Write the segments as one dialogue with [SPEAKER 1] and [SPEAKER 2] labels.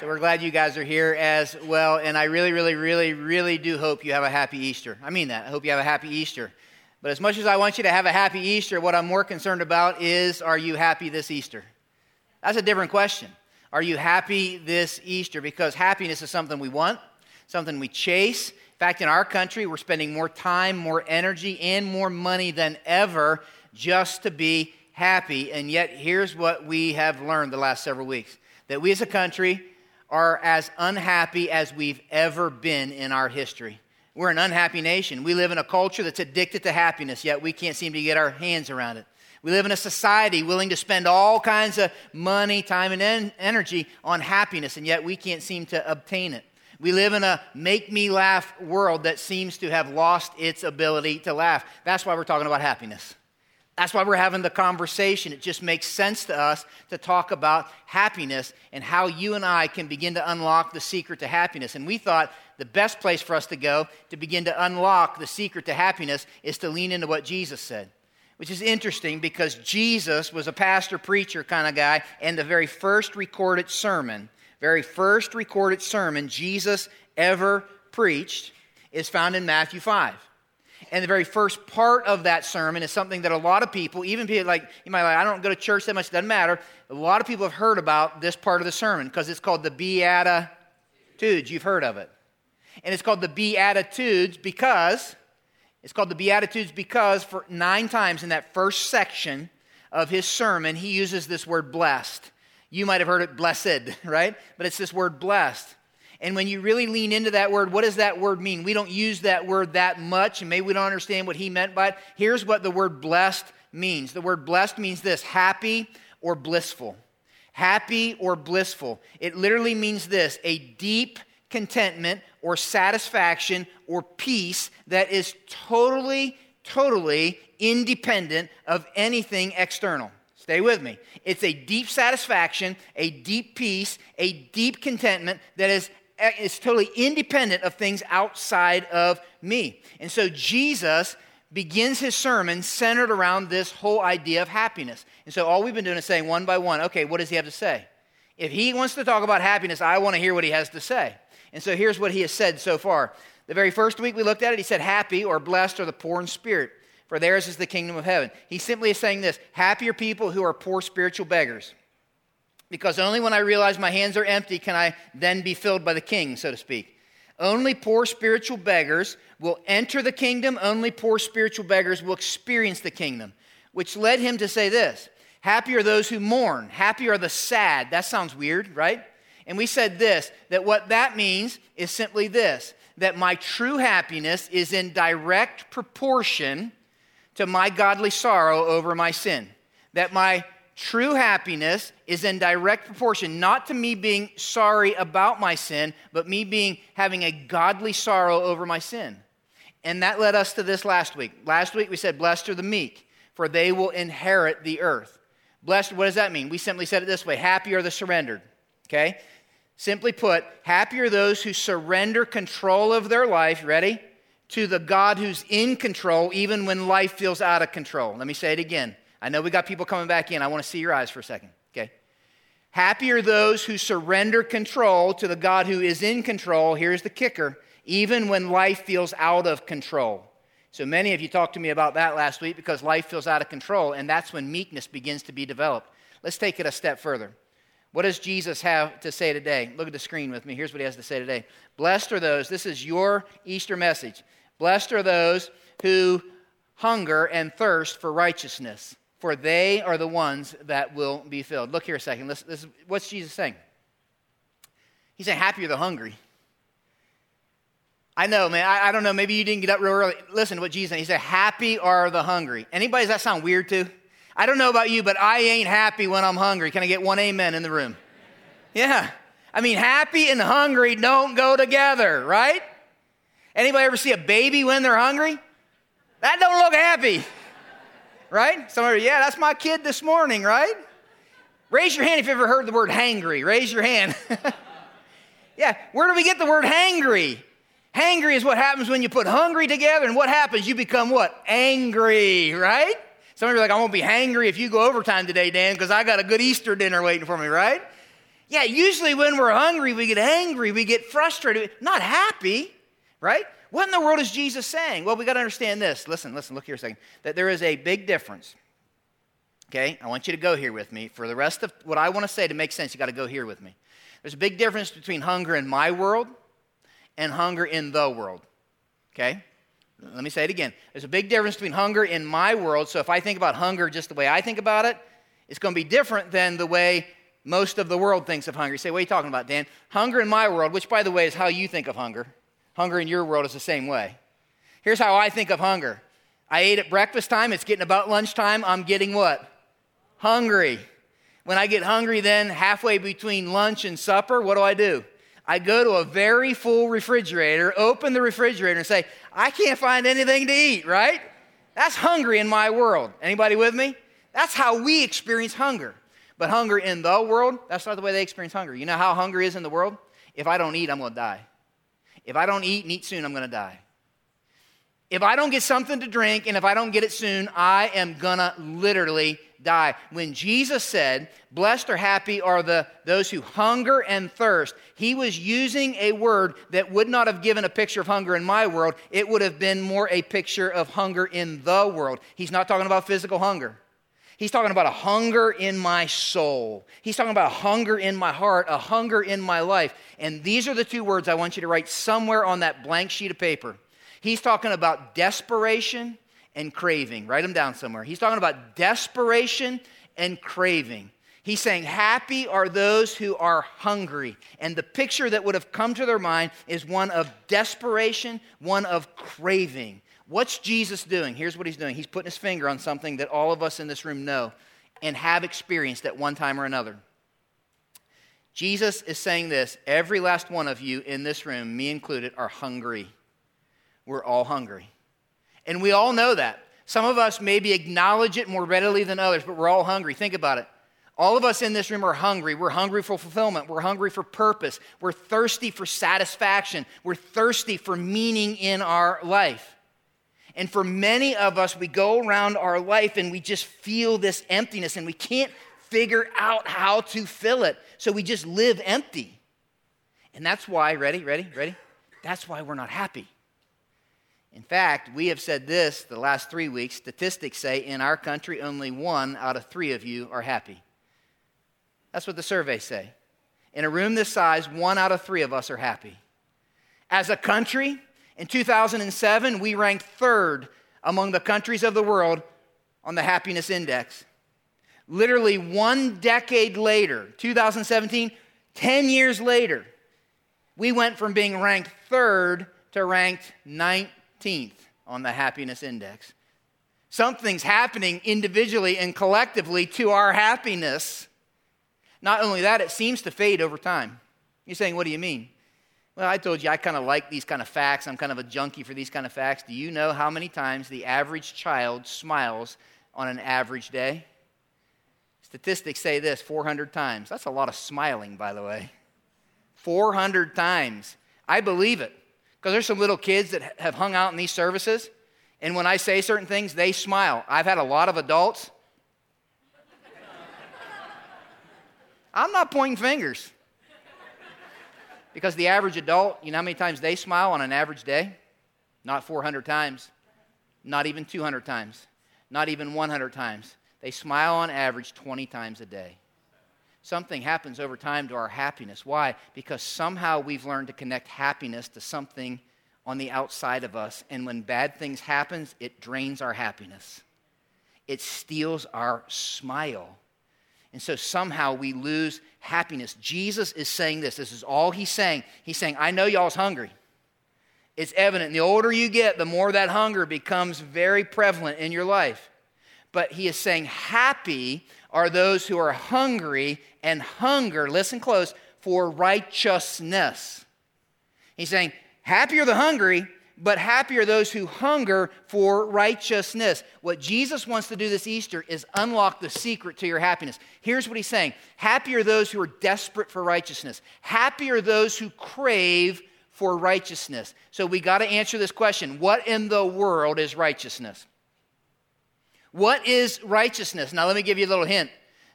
[SPEAKER 1] So we're glad you guys are here as well. And I really, really, really, really do hope you have a happy Easter. I mean that. I hope you have a happy Easter. But as much as I want you to have a happy Easter, what I'm more concerned about is are you happy this Easter? That's a different question. Are you happy this Easter? Because happiness is something we want, something we chase. In fact, in our country, we're spending more time, more energy, and more money than ever just to be happy. And yet, here's what we have learned the last several weeks that we as a country are as unhappy as we've ever been in our history. We're an unhappy nation. We live in a culture that's addicted to happiness, yet we can't seem to get our hands around it. We live in a society willing to spend all kinds of money, time, and en- energy on happiness, and yet we can't seem to obtain it. We live in a make me laugh world that seems to have lost its ability to laugh. That's why we're talking about happiness. That's why we're having the conversation. It just makes sense to us to talk about happiness and how you and I can begin to unlock the secret to happiness. And we thought the best place for us to go to begin to unlock the secret to happiness is to lean into what Jesus said. Which is interesting because Jesus was a pastor preacher kind of guy, and the very first recorded sermon, very first recorded sermon Jesus ever preached is found in Matthew 5. And the very first part of that sermon is something that a lot of people, even people like, you might like, I don't go to church that much, doesn't matter. A lot of people have heard about this part of the sermon because it's called the Beatitudes. You've heard of it. And it's called the Beatitudes because, it's called the Beatitudes because for nine times in that first section of his sermon, he uses this word blessed. You might have heard it blessed, right? But it's this word blessed. And when you really lean into that word, what does that word mean? We don't use that word that much, and maybe we don't understand what he meant by it. Here's what the word blessed means the word blessed means this happy or blissful. Happy or blissful. It literally means this a deep contentment or satisfaction or peace that is totally, totally independent of anything external. Stay with me. It's a deep satisfaction, a deep peace, a deep contentment that is is totally independent of things outside of me. And so Jesus begins his sermon centered around this whole idea of happiness. And so all we've been doing is saying one by one, okay, what does he have to say? If he wants to talk about happiness, I want to hear what he has to say. And so here's what he has said so far. The very first week we looked at it, he said, Happy or blessed are the poor in spirit, for theirs is the kingdom of heaven. He simply is saying this Happy are people who are poor spiritual beggars because only when I realize my hands are empty can I then be filled by the king, so to speak. Only poor spiritual beggars will enter the kingdom, only poor spiritual beggars will experience the kingdom, which led him to say this Happy are those who mourn, happy are the sad. That sounds weird, right? And we said this that what that means is simply this that my true happiness is in direct proportion to my godly sorrow over my sin. That my True happiness is in direct proportion, not to me being sorry about my sin, but me being having a godly sorrow over my sin. And that led us to this last week. Last week we said, Blessed are the meek, for they will inherit the earth. Blessed, what does that mean? We simply said it this way happy are the surrendered. Okay? Simply put, happy are those who surrender control of their life, ready? To the God who's in control, even when life feels out of control. Let me say it again. I know we got people coming back in. I want to see your eyes for a second. Okay. Happy are those who surrender control to the God who is in control. Here's the kicker even when life feels out of control. So many of you talked to me about that last week because life feels out of control, and that's when meekness begins to be developed. Let's take it a step further. What does Jesus have to say today? Look at the screen with me. Here's what he has to say today. Blessed are those, this is your Easter message. Blessed are those who hunger and thirst for righteousness, for they are the ones that will be filled. Look here a second. Listen, this, what's Jesus saying? He's saying, Happy are the hungry. I know, man. I, I, don't know. Maybe you didn't get up real early. Listen to what Jesus said. He said, Happy are the hungry. Anybody, does that sound weird to? I don't know about you, but I ain't happy when I'm hungry. Can I get one amen in the room? Yeah. I mean, happy and hungry don't go together, right? Anybody ever see a baby when they're hungry? That don't look happy right? Some of you, yeah, that's my kid this morning, right? Raise your hand if you ever heard the word hangry. Raise your hand. yeah, where do we get the word hangry? Hangry is what happens when you put hungry together, and what happens? You become what? Angry, right? Some of you are like, I won't be hangry if you go overtime today, Dan, because I got a good Easter dinner waiting for me, right? Yeah, usually when we're hungry, we get angry, we get frustrated, not happy, right? What in the world is Jesus saying? Well, we got to understand this. Listen, listen, look here a second. That there is a big difference. Okay? I want you to go here with me. For the rest of what I want to say to make sense, you got to go here with me. There's a big difference between hunger in my world and hunger in the world. Okay? Let me say it again. There's a big difference between hunger in my world. So if I think about hunger just the way I think about it, it's going to be different than the way most of the world thinks of hunger. You say, what are you talking about, Dan? Hunger in my world, which, by the way, is how you think of hunger. Hunger in your world is the same way. Here's how I think of hunger I ate at breakfast time, it's getting about lunchtime, I'm getting what? Hungry. When I get hungry, then halfway between lunch and supper, what do I do? I go to a very full refrigerator, open the refrigerator, and say, I can't find anything to eat, right? That's hungry in my world. Anybody with me? That's how we experience hunger. But hunger in the world, that's not the way they experience hunger. You know how hunger is in the world? If I don't eat, I'm going to die. If I don't eat and eat soon, I'm going to die. If I don't get something to drink and if I don't get it soon, I am going to literally die. When Jesus said, Blessed or happy are the, those who hunger and thirst, he was using a word that would not have given a picture of hunger in my world. It would have been more a picture of hunger in the world. He's not talking about physical hunger. He's talking about a hunger in my soul. He's talking about a hunger in my heart, a hunger in my life. And these are the two words I want you to write somewhere on that blank sheet of paper. He's talking about desperation and craving. Write them down somewhere. He's talking about desperation and craving. He's saying, Happy are those who are hungry. And the picture that would have come to their mind is one of desperation, one of craving. What's Jesus doing? Here's what he's doing He's putting his finger on something that all of us in this room know and have experienced at one time or another. Jesus is saying this every last one of you in this room, me included, are hungry. We're all hungry. And we all know that. Some of us maybe acknowledge it more readily than others, but we're all hungry. Think about it. All of us in this room are hungry. We're hungry for fulfillment. We're hungry for purpose. We're thirsty for satisfaction. We're thirsty for meaning in our life. And for many of us, we go around our life and we just feel this emptiness and we can't figure out how to fill it. So we just live empty. And that's why, ready, ready, ready? That's why we're not happy. In fact, we have said this the last three weeks. Statistics say in our country, only one out of three of you are happy. That's what the surveys say. In a room this size, one out of three of us are happy. As a country, in 2007, we ranked third among the countries of the world on the happiness index. Literally one decade later, 2017, 10 years later, we went from being ranked third to ranked 19th on the happiness index. Something's happening individually and collectively to our happiness. Not only that, it seems to fade over time. You're saying, what do you mean? Well, I told you I kind of like these kind of facts. I'm kind of a junkie for these kind of facts. Do you know how many times the average child smiles on an average day? Statistics say this 400 times. That's a lot of smiling, by the way. 400 times. I believe it because there's some little kids that have hung out in these services, and when I say certain things, they smile. I've had a lot of adults. I'm not pointing fingers. Because the average adult, you know how many times they smile on an average day? Not 400 times, not even 200 times, not even 100 times. They smile on average 20 times a day. Something happens over time to our happiness. Why? Because somehow we've learned to connect happiness to something on the outside of us. And when bad things happen, it drains our happiness. It steals our smile. And so somehow we lose happiness. Jesus is saying this. This is all he's saying. He's saying, I know y'all's hungry. It's evident. The older you get, the more that hunger becomes very prevalent in your life. But he is saying, Happy are those who are hungry and hunger, listen close, for righteousness. He's saying, Happy are the hungry but happy are those who hunger for righteousness. What Jesus wants to do this Easter is unlock the secret to your happiness. Here's what he's saying Happy are those who are desperate for righteousness, happy are those who crave for righteousness. So we got to answer this question What in the world is righteousness? What is righteousness? Now, let me give you a little hint.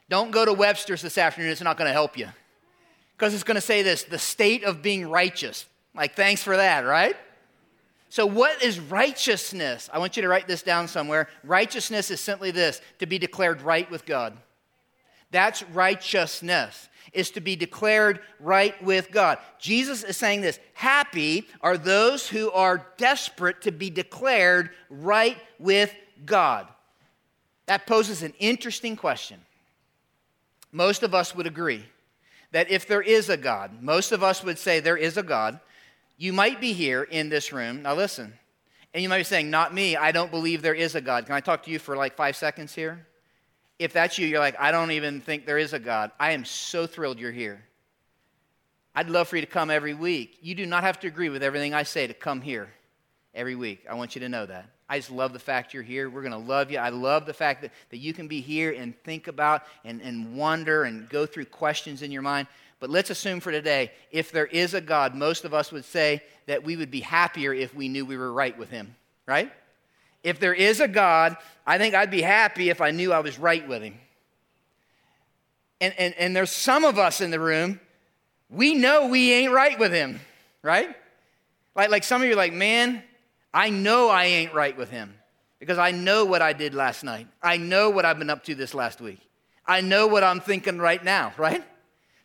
[SPEAKER 1] Don't go to Webster's this afternoon, it's not going to help you. Because it's going to say this the state of being righteous. Like, thanks for that, right? So, what is righteousness? I want you to write this down somewhere. Righteousness is simply this to be declared right with God. That's righteousness, is to be declared right with God. Jesus is saying this Happy are those who are desperate to be declared right with God. That poses an interesting question. Most of us would agree that if there is a God, most of us would say there is a God. You might be here in this room. Now, listen. And you might be saying, Not me. I don't believe there is a God. Can I talk to you for like five seconds here? If that's you, you're like, I don't even think there is a God. I am so thrilled you're here. I'd love for you to come every week. You do not have to agree with everything I say to come here every week. I want you to know that. I just love the fact you're here. We're going to love you. I love the fact that, that you can be here and think about and, and wonder and go through questions in your mind. But let's assume for today, if there is a God, most of us would say that we would be happier if we knew we were right with Him, right? If there is a God, I think I'd be happy if I knew I was right with Him. And, and, and there's some of us in the room, we know we ain't right with Him, right? Like, like some of you are like, man, I know I ain't right with Him because I know what I did last night. I know what I've been up to this last week. I know what I'm thinking right now, right?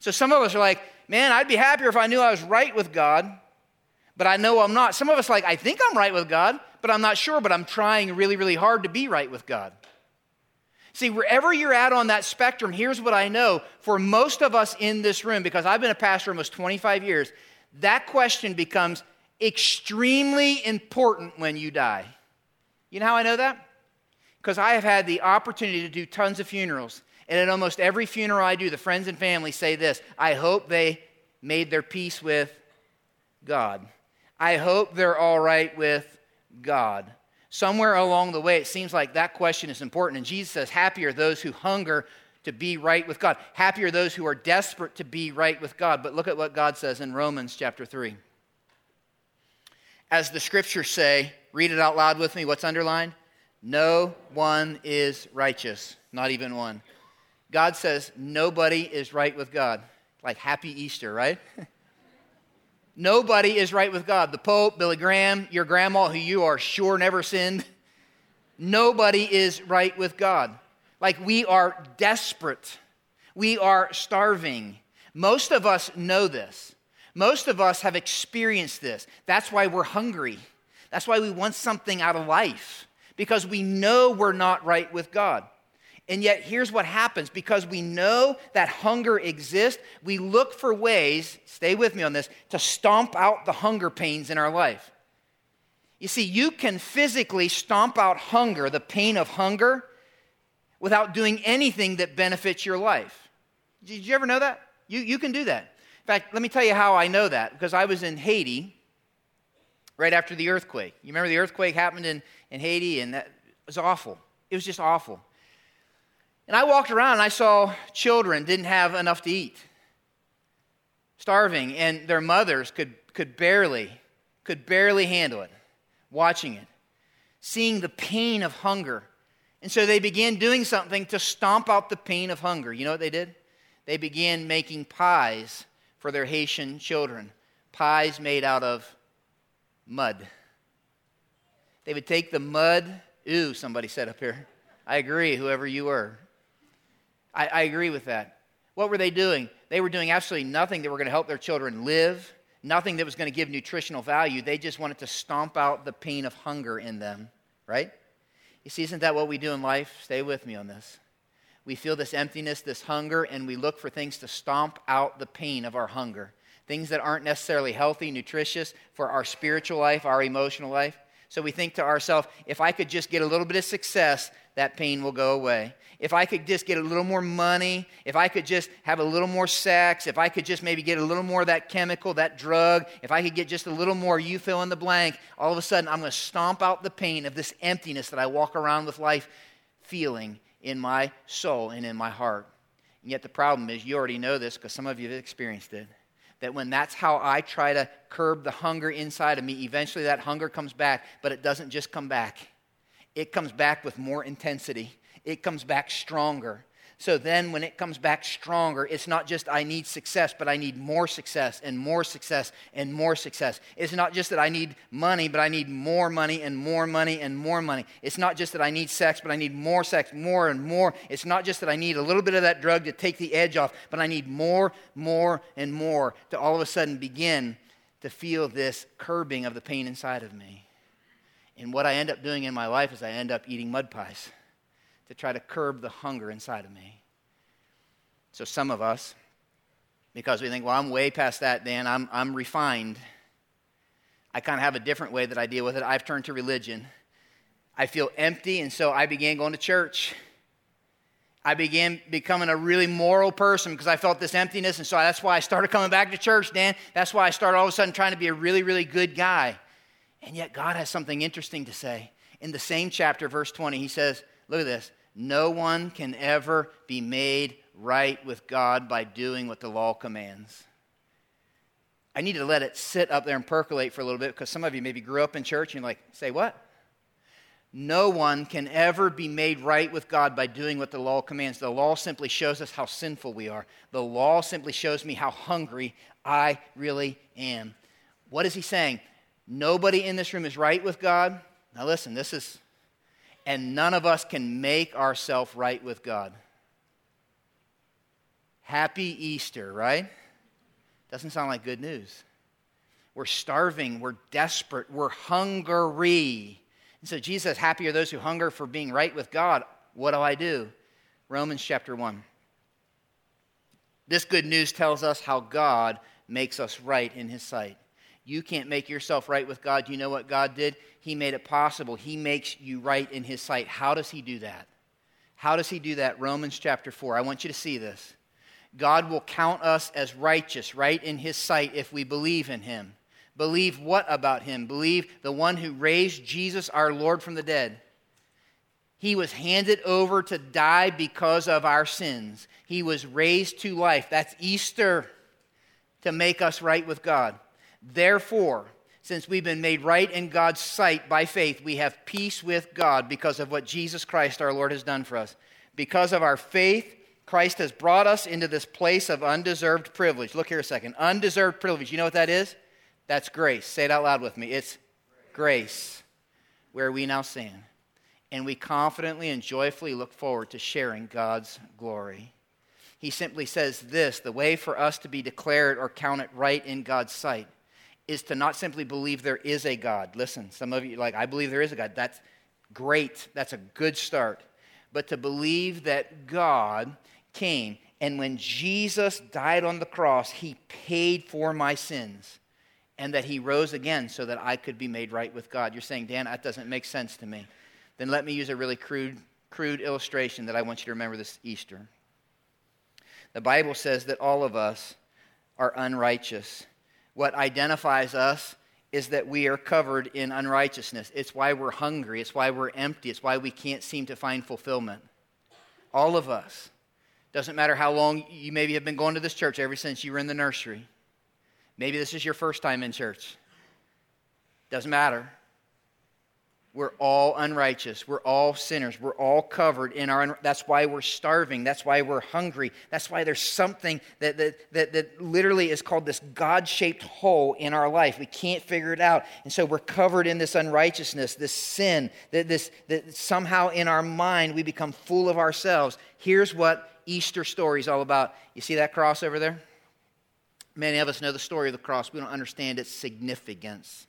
[SPEAKER 1] So some of us are like, man, I'd be happier if I knew I was right with God, but I know I'm not. Some of us like, I think I'm right with God, but I'm not sure, but I'm trying really, really hard to be right with God. See, wherever you're at on that spectrum, here's what I know for most of us in this room, because I've been a pastor almost 25 years, that question becomes extremely important when you die. You know how I know that? Because I have had the opportunity to do tons of funerals. And at almost every funeral I do, the friends and family say this I hope they made their peace with God. I hope they're all right with God. Somewhere along the way, it seems like that question is important. And Jesus says, Happy are those who hunger to be right with God. Happy are those who are desperate to be right with God. But look at what God says in Romans chapter 3. As the scriptures say, read it out loud with me. What's underlined? No one is righteous, not even one. God says nobody is right with God. Like happy Easter, right? nobody is right with God. The Pope, Billy Graham, your grandma, who you are sure never sinned, nobody is right with God. Like we are desperate, we are starving. Most of us know this. Most of us have experienced this. That's why we're hungry. That's why we want something out of life, because we know we're not right with God. And yet, here's what happens because we know that hunger exists, we look for ways, stay with me on this, to stomp out the hunger pains in our life. You see, you can physically stomp out hunger, the pain of hunger, without doing anything that benefits your life. Did you ever know that? You, you can do that. In fact, let me tell you how I know that because I was in Haiti right after the earthquake. You remember the earthquake happened in, in Haiti, and that was awful. It was just awful. And I walked around and I saw children didn't have enough to eat, starving, and their mothers could, could barely, could barely handle it, watching it, seeing the pain of hunger. And so they began doing something to stomp out the pain of hunger. You know what they did? They began making pies for their Haitian children, pies made out of mud. They would take the mud, ooh, somebody said up here. I agree, whoever you were. I, I agree with that. What were they doing? They were doing absolutely nothing that were going to help their children live, nothing that was going to give nutritional value. They just wanted to stomp out the pain of hunger in them, right? You see, isn't that what we do in life? Stay with me on this. We feel this emptiness, this hunger, and we look for things to stomp out the pain of our hunger. Things that aren't necessarily healthy, nutritious for our spiritual life, our emotional life. So we think to ourselves, if I could just get a little bit of success, that pain will go away. If I could just get a little more money, if I could just have a little more sex, if I could just maybe get a little more of that chemical, that drug, if I could get just a little more, you fill in the blank, all of a sudden I'm going to stomp out the pain of this emptiness that I walk around with life feeling in my soul and in my heart. And yet the problem is, you already know this because some of you have experienced it that when that's how I try to curb the hunger inside of me, eventually that hunger comes back, but it doesn't just come back. It comes back with more intensity, it comes back stronger. So then, when it comes back stronger, it's not just I need success, but I need more success and more success and more success. It's not just that I need money, but I need more money and more money and more money. It's not just that I need sex, but I need more sex, more and more. It's not just that I need a little bit of that drug to take the edge off, but I need more, more, and more to all of a sudden begin to feel this curbing of the pain inside of me. And what I end up doing in my life is I end up eating mud pies to try to curb the hunger inside of me. So, some of us, because we think, well, I'm way past that, Dan, I'm, I'm refined. I kind of have a different way that I deal with it. I've turned to religion. I feel empty, and so I began going to church. I began becoming a really moral person because I felt this emptiness, and so that's why I started coming back to church, Dan. That's why I started all of a sudden trying to be a really, really good guy. And yet, God has something interesting to say. In the same chapter, verse 20, He says, Look at this. No one can ever be made right with God by doing what the law commands. I need to let it sit up there and percolate for a little bit because some of you maybe grew up in church and you're like, say what? No one can ever be made right with God by doing what the law commands. The law simply shows us how sinful we are. The law simply shows me how hungry I really am. What is he saying? Nobody in this room is right with God. Now, listen, this is and none of us can make ourselves right with God. Happy Easter, right? Doesn't sound like good news. We're starving, we're desperate, we're hungry. And so Jesus says, Happy are those who hunger for being right with God. What do I do? Romans chapter 1. This good news tells us how God makes us right in his sight. You can't make yourself right with God. You know what God did? He made it possible. He makes you right in His sight. How does He do that? How does He do that? Romans chapter 4. I want you to see this. God will count us as righteous, right in His sight, if we believe in Him. Believe what about Him? Believe the one who raised Jesus, our Lord, from the dead. He was handed over to die because of our sins. He was raised to life. That's Easter to make us right with God. Therefore, since we've been made right in God's sight by faith, we have peace with God because of what Jesus Christ our Lord has done for us. Because of our faith, Christ has brought us into this place of undeserved privilege. Look here a second. Undeserved privilege. You know what that is? That's grace. Say it out loud with me. It's grace where we now stand. And we confidently and joyfully look forward to sharing God's glory. He simply says this the way for us to be declared or counted right in God's sight is to not simply believe there is a God. Listen, some of you like, I believe there is a God. That's great. That's a good start. But to believe that God came and when Jesus died on the cross, he paid for my sins and that he rose again so that I could be made right with God. You're saying, Dan, that doesn't make sense to me. Then let me use a really crude, crude illustration that I want you to remember this Easter. The Bible says that all of us are unrighteous what identifies us is that we are covered in unrighteousness. It's why we're hungry. It's why we're empty. It's why we can't seem to find fulfillment. All of us. Doesn't matter how long you maybe have been going to this church ever since you were in the nursery. Maybe this is your first time in church. Doesn't matter. We're all unrighteous. We're all sinners. We're all covered in our. That's why we're starving. That's why we're hungry. That's why there's something that, that, that, that literally is called this God shaped hole in our life. We can't figure it out. And so we're covered in this unrighteousness, this sin, that, this, that somehow in our mind we become full of ourselves. Here's what Easter story is all about. You see that cross over there? Many of us know the story of the cross. We don't understand its significance.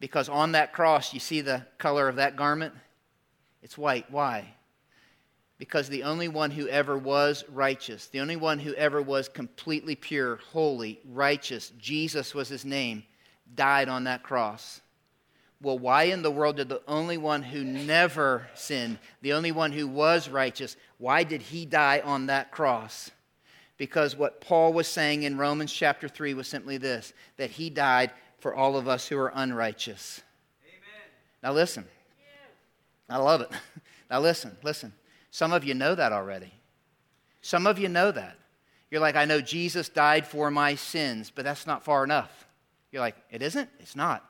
[SPEAKER 1] Because on that cross, you see the color of that garment? It's white. Why? Because the only one who ever was righteous, the only one who ever was completely pure, holy, righteous, Jesus was his name, died on that cross. Well, why in the world did the only one who never sinned, the only one who was righteous, why did he die on that cross? Because what Paul was saying in Romans chapter 3 was simply this that he died for all of us who are unrighteous. Amen. Now, listen. I love it. Now, listen, listen. Some of you know that already. Some of you know that. You're like, I know Jesus died for my sins, but that's not far enough. You're like, it isn't? It's not.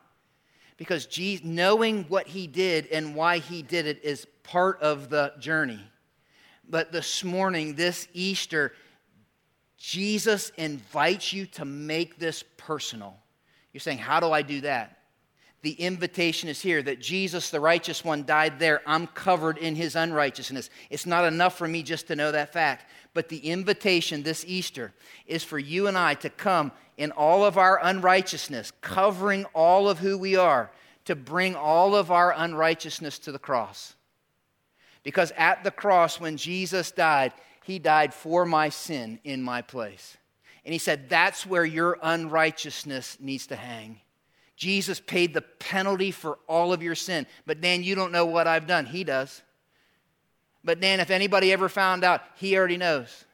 [SPEAKER 1] Because Jesus, knowing what he did and why he did it is part of the journey. But this morning, this Easter, Jesus invites you to make this personal. You're saying, How do I do that? The invitation is here that Jesus, the righteous one, died there. I'm covered in his unrighteousness. It's not enough for me just to know that fact. But the invitation this Easter is for you and I to come in all of our unrighteousness, covering all of who we are, to bring all of our unrighteousness to the cross. Because at the cross, when Jesus died, he died for my sin in my place. And he said, That's where your unrighteousness needs to hang. Jesus paid the penalty for all of your sin. But Dan, you don't know what I've done. He does. But Dan, if anybody ever found out, he already knows.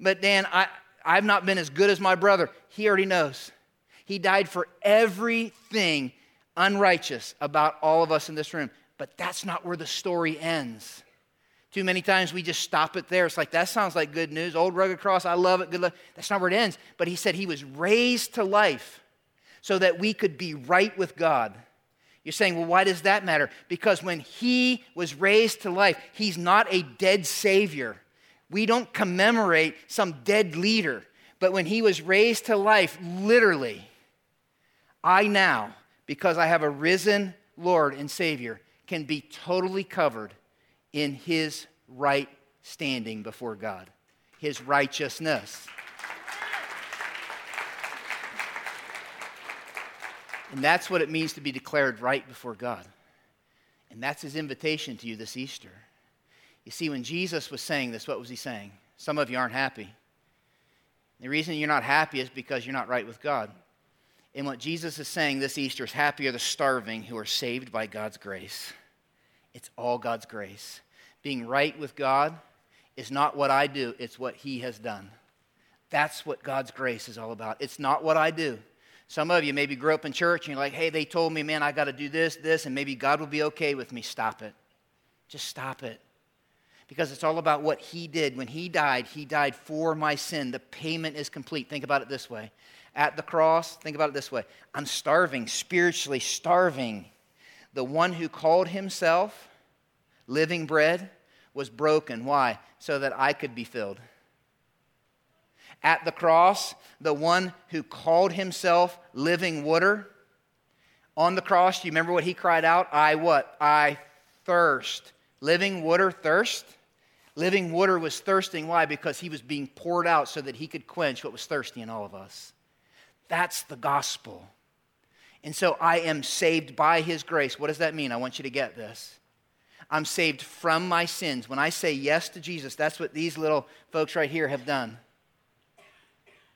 [SPEAKER 1] But Dan, I, I've not been as good as my brother. He already knows. He died for everything unrighteous about all of us in this room. But that's not where the story ends. Too many times we just stop it there. It's like, that sounds like good news. Old rugged cross, I love it. Good luck. That's not where it ends. But he said he was raised to life so that we could be right with God. You're saying, well, why does that matter? Because when he was raised to life, he's not a dead Savior. We don't commemorate some dead leader. But when he was raised to life, literally, I now, because I have a risen Lord and Savior, can be totally covered in his right standing before God, his righteousness. And that's what it means to be declared right before God. And that's his invitation to you this Easter. You see, when Jesus was saying this, what was he saying? Some of you aren't happy. The reason you're not happy is because you're not right with God. And what Jesus is saying this Easter is happy are the starving who are saved by God's grace. It's all God's grace. Being right with God is not what I do, it's what He has done. That's what God's grace is all about. It's not what I do. Some of you maybe grew up in church and you're like, hey, they told me, man, I got to do this, this, and maybe God will be okay with me. Stop it. Just stop it. Because it's all about what He did. When He died, He died for my sin. The payment is complete. Think about it this way. At the cross, think about it this way I'm starving, spiritually starving. The one who called Himself living bread was broken. Why? So that I could be filled. At the cross, the one who called himself living water, on the cross, do you remember what he cried out? I what? I thirst. Living water thirst? Living water was thirsting. Why? Because he was being poured out so that he could quench what was thirsty in all of us. That's the gospel. And so I am saved by his grace. What does that mean? I want you to get this. I'm saved from my sins. When I say yes to Jesus, that's what these little folks right here have done.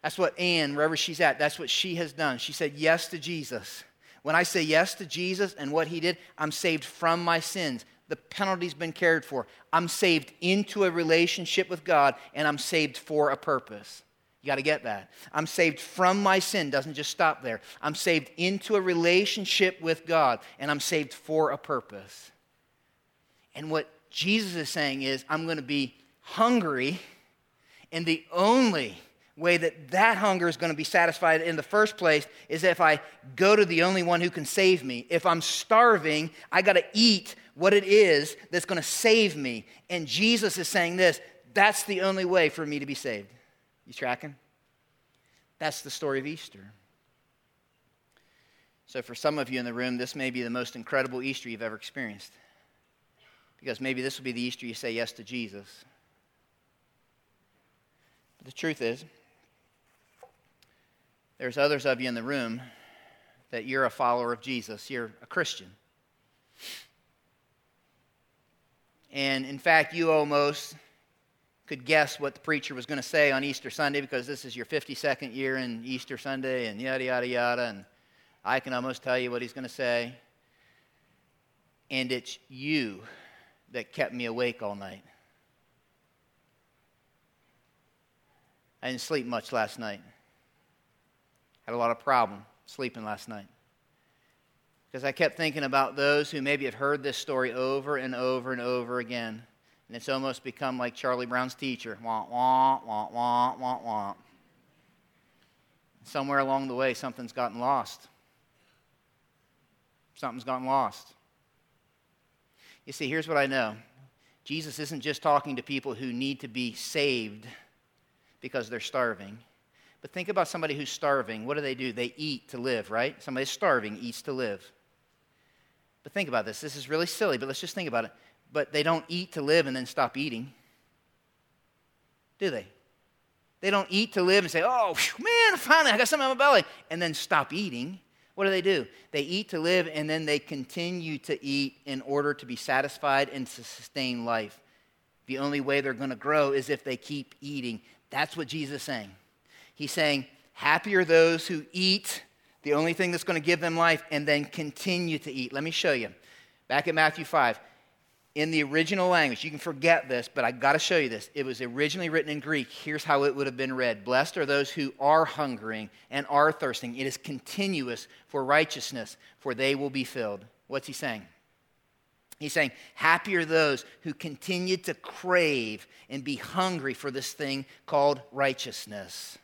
[SPEAKER 1] That's what Anne, wherever she's at, that's what she has done. She said yes to Jesus. When I say yes to Jesus and what he did, I'm saved from my sins. The penalty's been cared for. I'm saved into a relationship with God, and I'm saved for a purpose. You got to get that. I'm saved from my sin, doesn't just stop there. I'm saved into a relationship with God, and I'm saved for a purpose. And what Jesus is saying is, I'm going to be hungry, and the only way that that hunger is going to be satisfied in the first place is if I go to the only one who can save me. If I'm starving, I got to eat what it is that's going to save me. And Jesus is saying this that's the only way for me to be saved. You tracking? That's the story of Easter. So, for some of you in the room, this may be the most incredible Easter you've ever experienced. Because maybe this will be the Easter you say yes to Jesus. But the truth is, there's others of you in the room that you're a follower of Jesus, you're a Christian. And in fact, you almost could guess what the preacher was going to say on Easter Sunday because this is your 52nd year in Easter Sunday and yada, yada, yada. And I can almost tell you what he's going to say. And it's you that kept me awake all night. I didn't sleep much last night. Had a lot of problem sleeping last night. Because I kept thinking about those who maybe have heard this story over and over and over again. And it's almost become like Charlie Brown's teacher. Wah, wah, wah, wah, wah, wah. Somewhere along the way, something's gotten lost. Something's gotten lost. You see, here's what I know Jesus isn't just talking to people who need to be saved because they're starving. But think about somebody who's starving. What do they do? They eat to live, right? Somebody's starving eats to live. But think about this. This is really silly, but let's just think about it. But they don't eat to live and then stop eating. Do they? They don't eat to live and say, oh, man, finally, I got something in my belly, and then stop eating. What do they do? They eat to live and then they continue to eat in order to be satisfied and to sustain life. The only way they're going to grow is if they keep eating. That's what Jesus is saying. He's saying, Happy are those who eat, the only thing that's going to give them life, and then continue to eat. Let me show you. Back in Matthew 5 in the original language. You can forget this, but I got to show you this. It was originally written in Greek. Here's how it would have been read Blessed are those who are hungering and are thirsting. It is continuous for righteousness, for they will be filled. What's he saying? He's saying, Happy are those who continue to crave and be hungry for this thing called righteousness.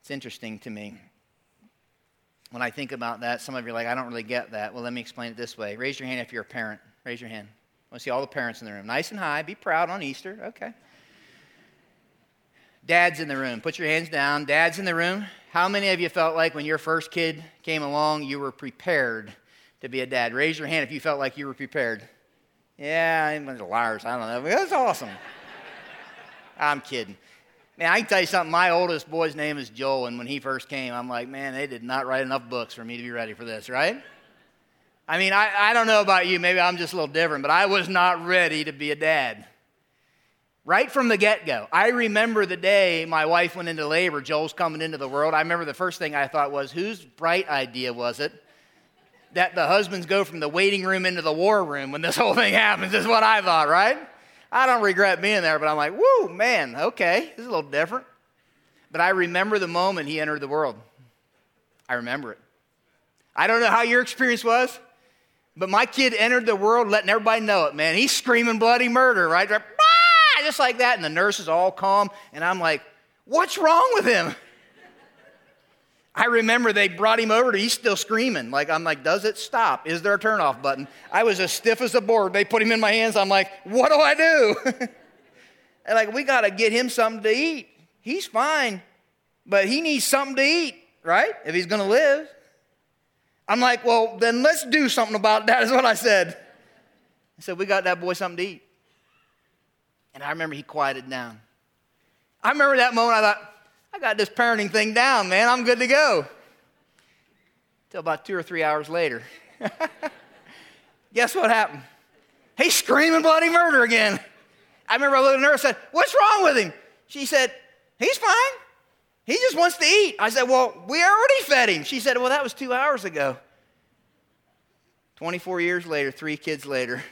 [SPEAKER 1] It's interesting to me. When I think about that, some of you are like, I don't really get that. Well, let me explain it this way. Raise your hand if you're a parent. Raise your hand. I want to see all the parents in the room. Nice and high. Be proud on Easter. Okay. Dads in the room. Put your hands down. Dads in the room. How many of you felt like when your first kid came along, you were prepared to be a dad? Raise your hand if you felt like you were prepared. Yeah, I'm bunch of liars. I don't know. That's awesome. I'm kidding. Man, I can tell you something. My oldest boy's name is Joel, and when he first came, I'm like, man, they did not write enough books for me to be ready for this, right? I mean, I, I don't know about you, maybe I'm just a little different, but I was not ready to be a dad. Right from the get go. I remember the day my wife went into labor, Joel's coming into the world. I remember the first thing I thought was, whose bright idea was it that the husbands go from the waiting room into the war room when this whole thing happens? Is what I thought, right? I don't regret being there, but I'm like, whoo, man, okay, this is a little different. But I remember the moment he entered the world. I remember it. I don't know how your experience was. But my kid entered the world letting everybody know it, man. He's screaming bloody murder, right? Just like that. And the nurse is all calm. And I'm like, what's wrong with him? I remember they brought him over to, he's still screaming. Like, I'm like, does it stop? Is there a turnoff button? I was as stiff as a board. They put him in my hands. I'm like, what do I do? and like, we got to get him something to eat. He's fine, but he needs something to eat, right? If he's going to live. I'm like, well, then let's do something about that, is what I said. I said, we got that boy something to eat. And I remember he quieted down. I remember that moment, I thought, I got this parenting thing down, man. I'm good to go. Until about two or three hours later. Guess what happened? He's screaming bloody murder again. I remember I looked at her and said, What's wrong with him? She said, He's fine. He just wants to eat. I said, Well, we already fed him. She said, Well, that was two hours ago. 24 years later, three kids later,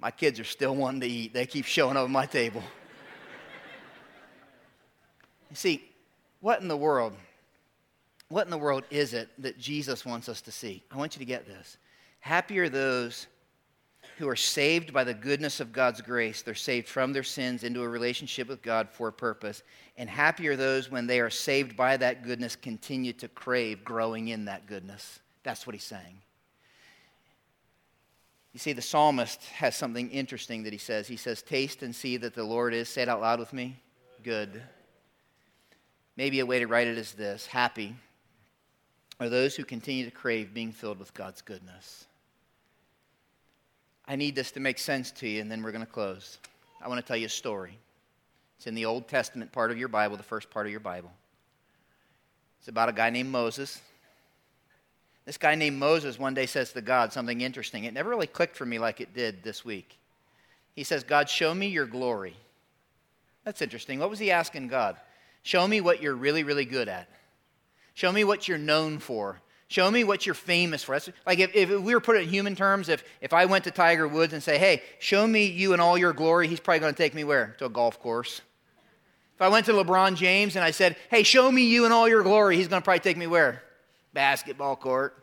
[SPEAKER 1] my kids are still wanting to eat. They keep showing up at my table. you see, what in the world? What in the world is it that Jesus wants us to see? I want you to get this. Happy are those who are saved by the goodness of God's grace. They're saved from their sins into a relationship with God for a purpose. And happy are those when they are saved by that goodness, continue to crave growing in that goodness. That's what he's saying. You see, the psalmist has something interesting that he says. He says, Taste and see that the Lord is. Say it out loud with me. Good. Maybe a way to write it is this Happy are those who continue to crave being filled with God's goodness. I need this to make sense to you, and then we're going to close. I want to tell you a story. It's in the Old Testament part of your Bible, the first part of your Bible. It's about a guy named Moses. This guy named Moses one day says to God something interesting. It never really clicked for me like it did this week. He says, God, show me your glory. That's interesting. What was he asking God? Show me what you're really, really good at. Show me what you're known for. Show me what you're famous for. That's, like if, if we were put it in human terms, if, if I went to Tiger Woods and say, hey, show me you in all your glory, he's probably going to take me where? To a golf course. If I went to LeBron James and I said, hey, show me you in all your glory, he's going to probably take me where? Basketball court.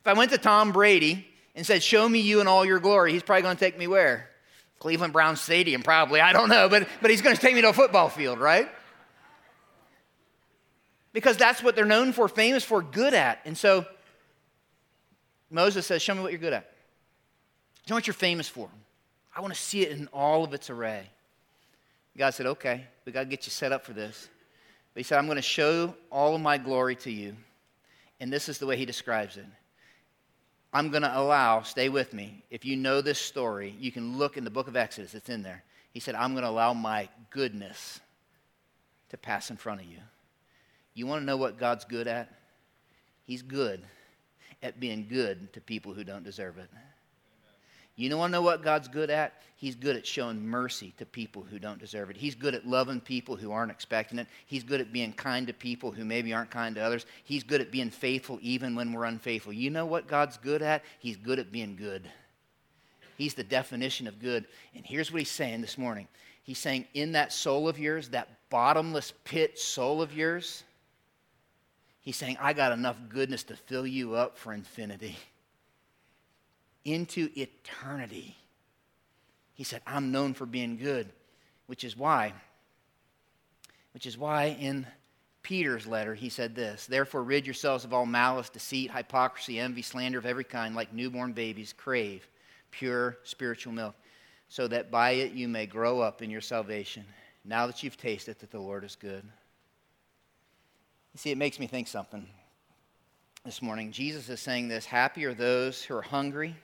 [SPEAKER 1] If I went to Tom Brady and said, show me you in all your glory, he's probably going to take me where? Cleveland Brown Stadium, probably. I don't know, but, but he's going to take me to a football field, right? Because that's what they're known for, famous for, good at. And so Moses says, Show me what you're good at. Show me what you're famous for. I want to see it in all of its array. God said, Okay, we got to get you set up for this. But he said, I'm going to show all of my glory to you. And this is the way he describes it. I'm going to allow, stay with me. If you know this story, you can look in the book of Exodus, it's in there. He said, I'm going to allow my goodness to pass in front of you. You want to know what God's good at? He's good at being good to people who don't deserve it. You don't want to know what God's good at? He's good at showing mercy to people who don't deserve it. He's good at loving people who aren't expecting it. He's good at being kind to people who maybe aren't kind to others. He's good at being faithful even when we're unfaithful. You know what God's good at? He's good at being good. He's the definition of good. And here's what he's saying this morning He's saying, in that soul of yours, that bottomless pit soul of yours, he's saying, I got enough goodness to fill you up for infinity into eternity. He said, I'm known for being good, which is why, which is why in Peter's letter he said this Therefore, rid yourselves of all malice, deceit, hypocrisy, envy, slander of every kind, like newborn babies, crave pure spiritual milk, so that by it you may grow up in your salvation, now that you've tasted that the Lord is good. You see, it makes me think something this morning. Jesus is saying this Happy are those who are hungry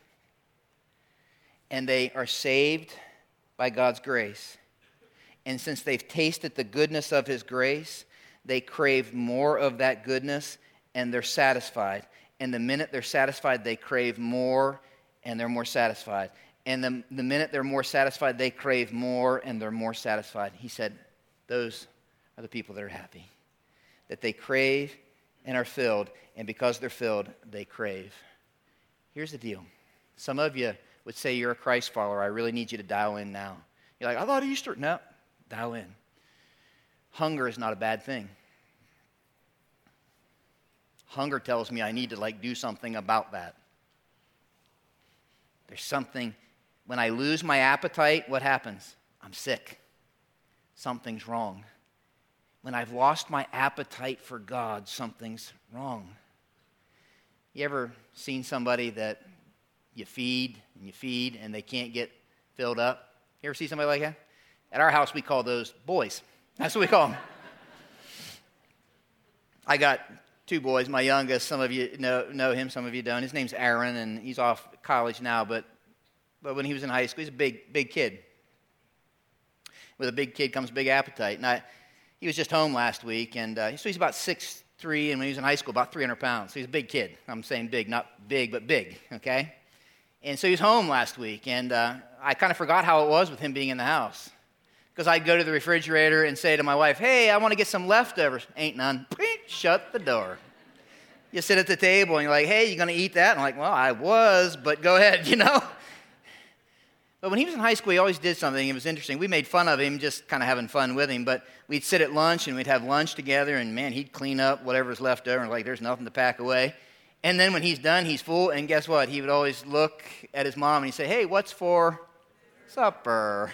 [SPEAKER 1] and they are saved by God's grace. And since they've tasted the goodness of His grace, they crave more of that goodness and they're satisfied. And the minute they're satisfied, they crave more and they're more satisfied. And the, the minute they're more satisfied, they crave more and they're more satisfied. He said, Those are the people that are happy. That they crave and are filled, and because they're filled, they crave. Here's the deal some of you would say you're a Christ follower, I really need you to dial in now. You're like, I thought Easter. No, dial in. Hunger is not a bad thing. Hunger tells me I need to like do something about that. There's something when I lose my appetite, what happens? I'm sick. Something's wrong. When I've lost my appetite for God, something's wrong. You ever seen somebody that you feed and you feed and they can't get filled up. You ever see somebody like that? At our house, we call those boys. That's what we call them. I got two boys. My youngest, some of you know, know him, some of you don't. His name's Aaron, and he's off college now, but, but when he was in high school, he's a big, big kid. With a big kid comes big appetite. And I, he was just home last week, and uh, so he's about six three, and when he was in high school, about 300 pounds. So he's a big kid. I'm saying big, not big, but big, okay? And so he was home last week, and uh, I kind of forgot how it was with him being in the house. Because I'd go to the refrigerator and say to my wife, Hey, I want to get some leftovers. Ain't none. Shut the door. You sit at the table and you're like, Hey, you going to eat that? And I'm like, Well, I was, but go ahead, you know? But when he was in high school, he always did something. It was interesting. We made fun of him, just kind of having fun with him. But we'd sit at lunch and we'd have lunch together, and man, he'd clean up whatever's left over, and like, there's nothing to pack away. And then when he's done, he's full. And guess what? He would always look at his mom and he'd say, Hey, what's for supper?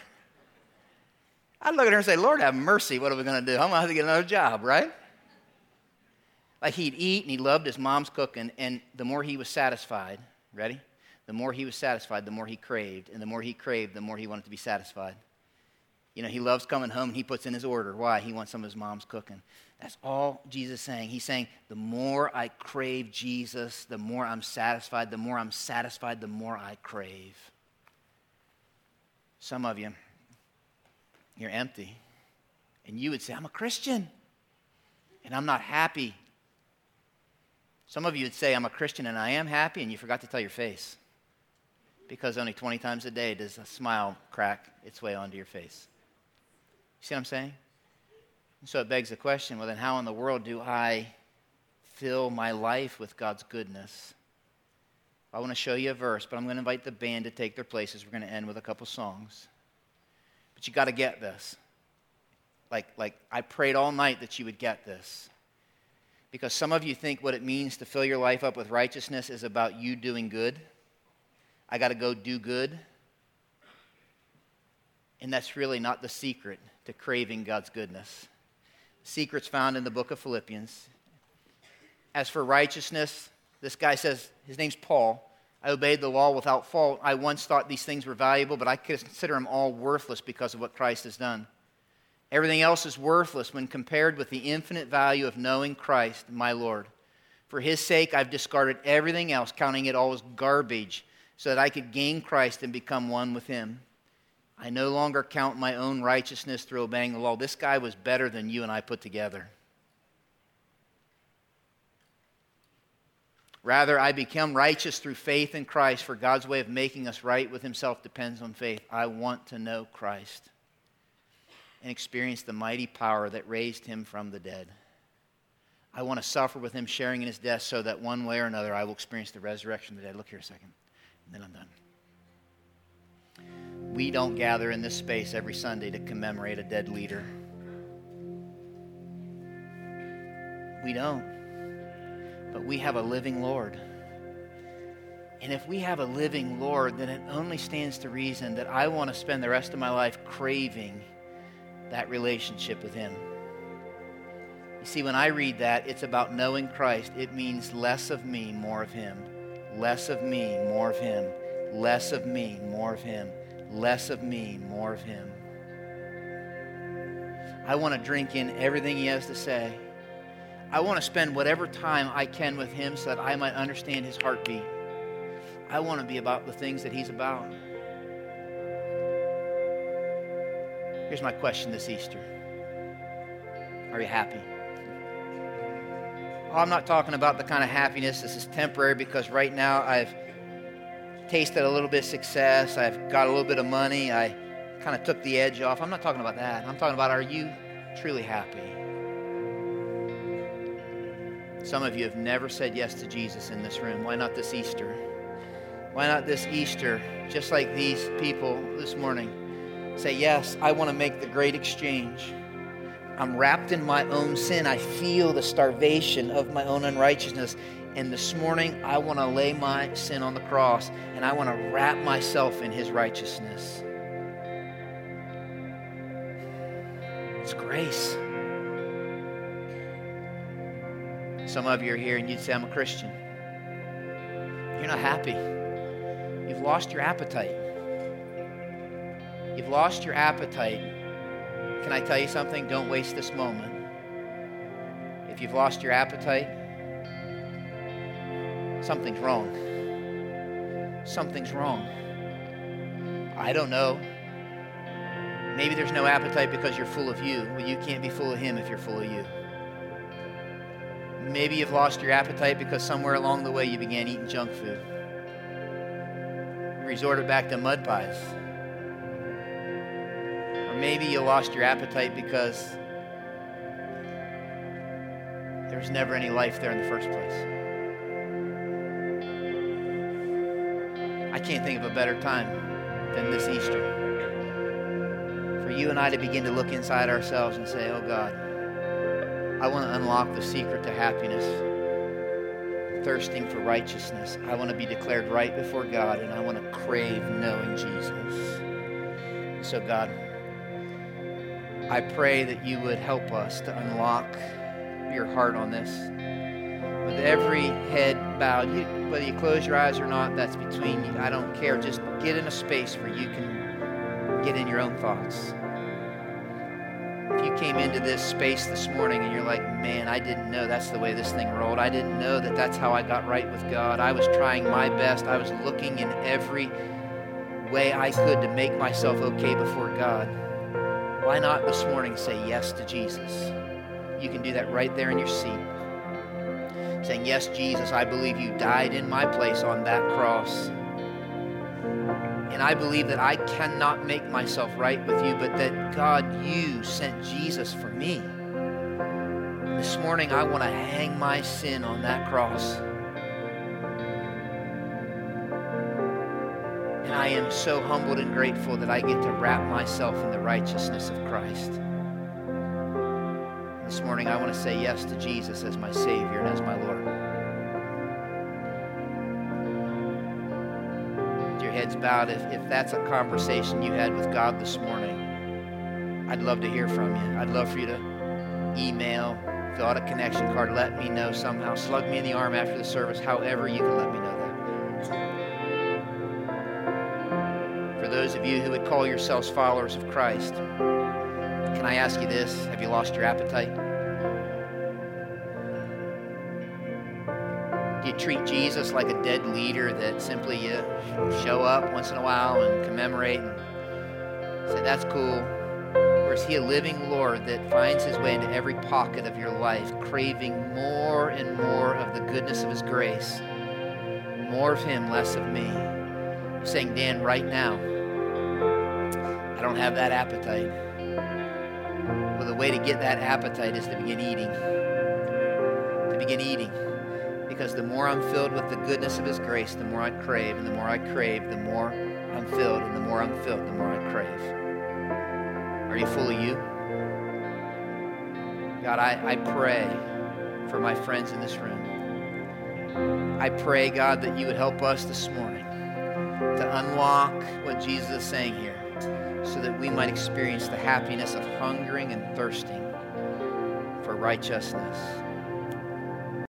[SPEAKER 1] I'd look at her and say, Lord, have mercy. What are we going to do? I'm going to have to get another job, right? Like he'd eat and he loved his mom's cooking. And the more he was satisfied, ready? The more he was satisfied, the more he craved. And the more he craved, the more he wanted to be satisfied. You know, he loves coming home and he puts in his order. Why? He wants some of his mom's cooking. That's all Jesus is saying. He's saying, the more I crave Jesus, the more I'm satisfied. The more I'm satisfied, the more I crave. Some of you, you're empty. And you would say, I'm a Christian and I'm not happy. Some of you would say, I'm a Christian and I am happy, and you forgot to tell your face. Because only 20 times a day does a smile crack its way onto your face. See what I'm saying? So it begs the question well, then, how in the world do I fill my life with God's goodness? I want to show you a verse, but I'm going to invite the band to take their places. We're going to end with a couple songs. But you got to get this. Like, like I prayed all night that you would get this. Because some of you think what it means to fill your life up with righteousness is about you doing good. I got to go do good. And that's really not the secret to craving God's goodness. Secrets found in the book of Philippians. As for righteousness, this guy says, his name's Paul. I obeyed the law without fault. I once thought these things were valuable, but I consider them all worthless because of what Christ has done. Everything else is worthless when compared with the infinite value of knowing Christ, my Lord. For his sake, I've discarded everything else, counting it all as garbage, so that I could gain Christ and become one with him. I no longer count my own righteousness through obeying the law. This guy was better than you and I put together. Rather, I become righteous through faith in Christ, for God's way of making us right with Himself depends on faith. I want to know Christ and experience the mighty power that raised Him from the dead. I want to suffer with Him, sharing in His death, so that one way or another I will experience the resurrection of the dead. Look here a second, and then I'm done. We don't gather in this space every Sunday to commemorate a dead leader. We don't but we have a living Lord. And if we have a living Lord, then it only stands to reason that I want to spend the rest of my life craving that relationship with Him. You see, when I read that, it's about knowing Christ. It means less of me, more of Him. Less of me, more of Him. Less of me, more of Him. Less of me, more of Him. I want to drink in everything He has to say. I want to spend whatever time I can with Him so that I might understand His heartbeat. I want to be about the things that He's about. Here's my question this Easter Are you happy? Oh, I'm not talking about the kind of happiness this is temporary because right now I've tasted a little bit of success, I've got a little bit of money, I kind of took the edge off. I'm not talking about that. I'm talking about are you truly happy? Some of you have never said yes to Jesus in this room. Why not this Easter? Why not this Easter, just like these people this morning? Say, Yes, I want to make the great exchange. I'm wrapped in my own sin. I feel the starvation of my own unrighteousness. And this morning, I want to lay my sin on the cross and I want to wrap myself in his righteousness. It's grace. Some of you are here and you'd say, I'm a Christian. You're not happy. You've lost your appetite. You've lost your appetite. Can I tell you something? Don't waste this moment. If you've lost your appetite, something's wrong. Something's wrong. I don't know. Maybe there's no appetite because you're full of you. Well, you can't be full of Him if you're full of you. Maybe you've lost your appetite because somewhere along the way you began eating junk food. You resorted back to mud pies. Or maybe you lost your appetite because there was never any life there in the first place. I can't think of a better time than this Easter for you and I to begin to look inside ourselves and say, Oh God, I want to unlock the secret to happiness, thirsting for righteousness. I want to be declared right before God, and I want to crave knowing Jesus. So, God, I pray that you would help us to unlock your heart on this. With every head bowed, you, whether you close your eyes or not, that's between you. I don't care. Just get in a space where you can get in your own thoughts If you came into this space this morning and you're like, man, I didn't know that's the way this thing rolled. I didn't know that that's how I got right with God. I was trying my best. I was looking in every way I could to make myself okay before God. Why not this morning say yes to Jesus? You can do that right there in your seat. Saying, Yes, Jesus, I believe you died in my place on that cross. And I believe that I cannot make myself right with you, but that God, you sent Jesus for me. This morning, I want to hang my sin on that cross. And I am so humbled and grateful that I get to wrap myself in the righteousness of Christ. This morning, I want to say yes to Jesus as my Savior and as my Lord. With your heads bowed, if, if that's a conversation you had with God this morning, I'd love to hear from you. I'd love for you to email, fill out a connection card, let me know somehow, slug me in the arm after the service, however you can let me know that. For those of you who would call yourselves followers of Christ. Can I ask you this? Have you lost your appetite? Do you treat Jesus like a dead leader that simply you show up once in a while and commemorate and say, that's cool? Or is he a living Lord that finds his way into every pocket of your life, craving more and more of the goodness of his grace? More of him, less of me. I'm saying, Dan, right now, I don't have that appetite. Way to get that appetite is to begin eating. To begin eating. Because the more I'm filled with the goodness of His grace, the more I crave. And the more I crave, the more I'm filled. And the more I'm filled, the more I crave. Are you full of you? God, I, I pray for my friends in this room. I pray, God, that you would help us this morning to unlock what Jesus is saying here so that we might experience the happiness of hungering and thirsting for righteousness.